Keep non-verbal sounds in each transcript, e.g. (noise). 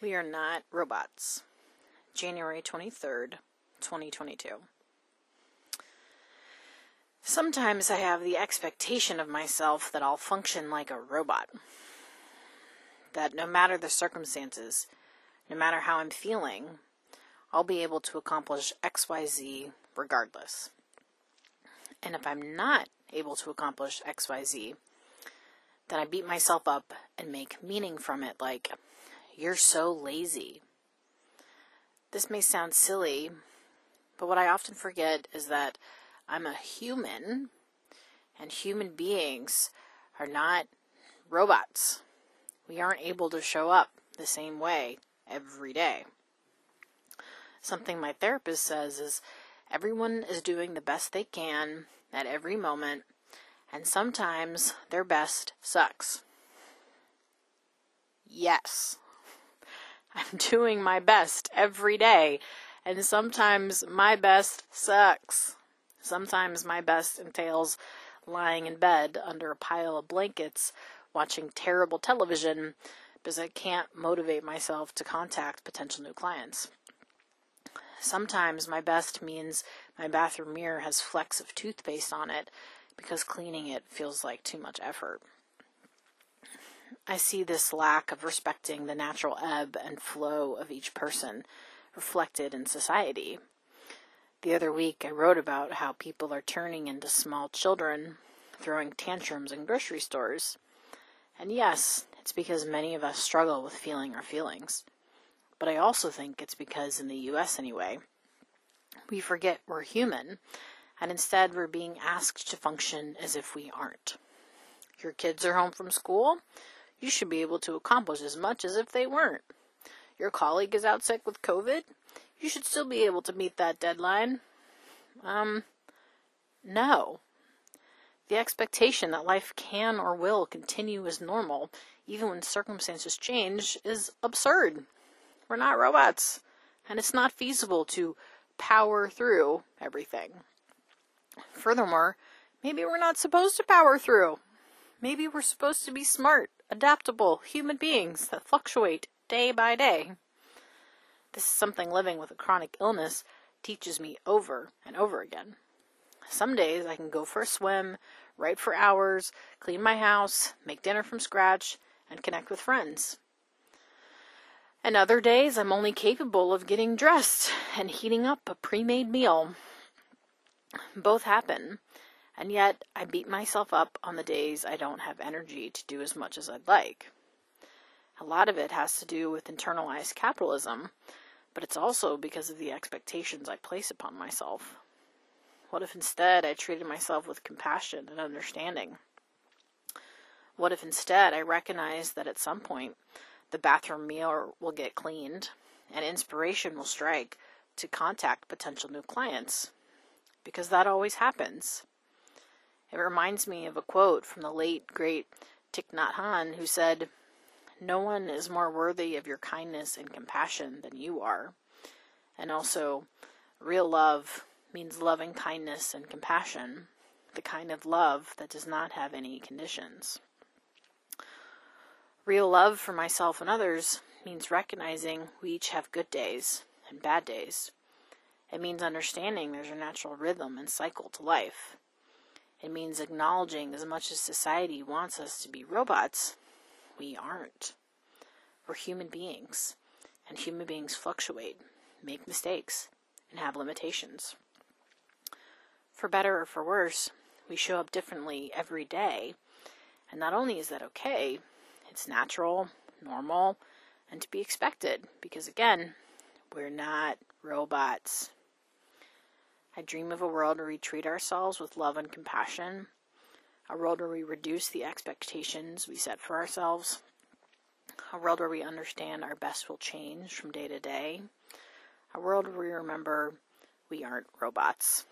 We are not robots. January 23rd, 2022. Sometimes I have the expectation of myself that I'll function like a robot. That no matter the circumstances, no matter how I'm feeling, I'll be able to accomplish XYZ regardless. And if I'm not able to accomplish XYZ, then I beat myself up and make meaning from it like, you're so lazy. This may sound silly, but what I often forget is that I'm a human, and human beings are not robots. We aren't able to show up the same way every day. Something my therapist says is everyone is doing the best they can at every moment, and sometimes their best sucks. Yes, I'm (laughs) doing my best every day, and sometimes my best sucks. Sometimes my best entails lying in bed under a pile of blankets watching terrible television because I can't motivate myself to contact potential new clients. Sometimes my best means my bathroom mirror has flecks of toothpaste on it because cleaning it feels like too much effort. I see this lack of respecting the natural ebb and flow of each person reflected in society. The other week, I wrote about how people are turning into small children, throwing tantrums in grocery stores. And yes, it's because many of us struggle with feeling our feelings. But I also think it's because, in the US anyway, we forget we're human, and instead we're being asked to function as if we aren't. Your kids are home from school? You should be able to accomplish as much as if they weren't. Your colleague is out sick with COVID, you should still be able to meet that deadline. Um, no. The expectation that life can or will continue as normal, even when circumstances change, is absurd. We're not robots, and it's not feasible to power through everything. Furthermore, maybe we're not supposed to power through. Maybe we're supposed to be smart adaptable human beings that fluctuate day by day. This is something living with a chronic illness teaches me over and over again. Some days I can go for a swim, write for hours, clean my house, make dinner from scratch, and connect with friends. And other days I'm only capable of getting dressed and heating up a pre made meal. Both happen, and yet, I beat myself up on the days I don't have energy to do as much as I'd like. A lot of it has to do with internalized capitalism, but it's also because of the expectations I place upon myself. What if instead I treated myself with compassion and understanding? What if instead I recognized that at some point the bathroom mirror will get cleaned and inspiration will strike to contact potential new clients? Because that always happens. It reminds me of a quote from the late, great Thich Nhat Hanh, who said, No one is more worthy of your kindness and compassion than you are. And also, real love means loving kindness and compassion, the kind of love that does not have any conditions. Real love for myself and others means recognizing we each have good days and bad days. It means understanding there's a natural rhythm and cycle to life. It means acknowledging as much as society wants us to be robots, we aren't. We're human beings, and human beings fluctuate, make mistakes, and have limitations. For better or for worse, we show up differently every day, and not only is that okay, it's natural, normal, and to be expected, because again, we're not robots. I dream of a world where we treat ourselves with love and compassion, a world where we reduce the expectations we set for ourselves, a world where we understand our best will change from day to day, a world where we remember we aren't robots.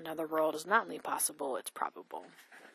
Another world is not only possible, it's probable.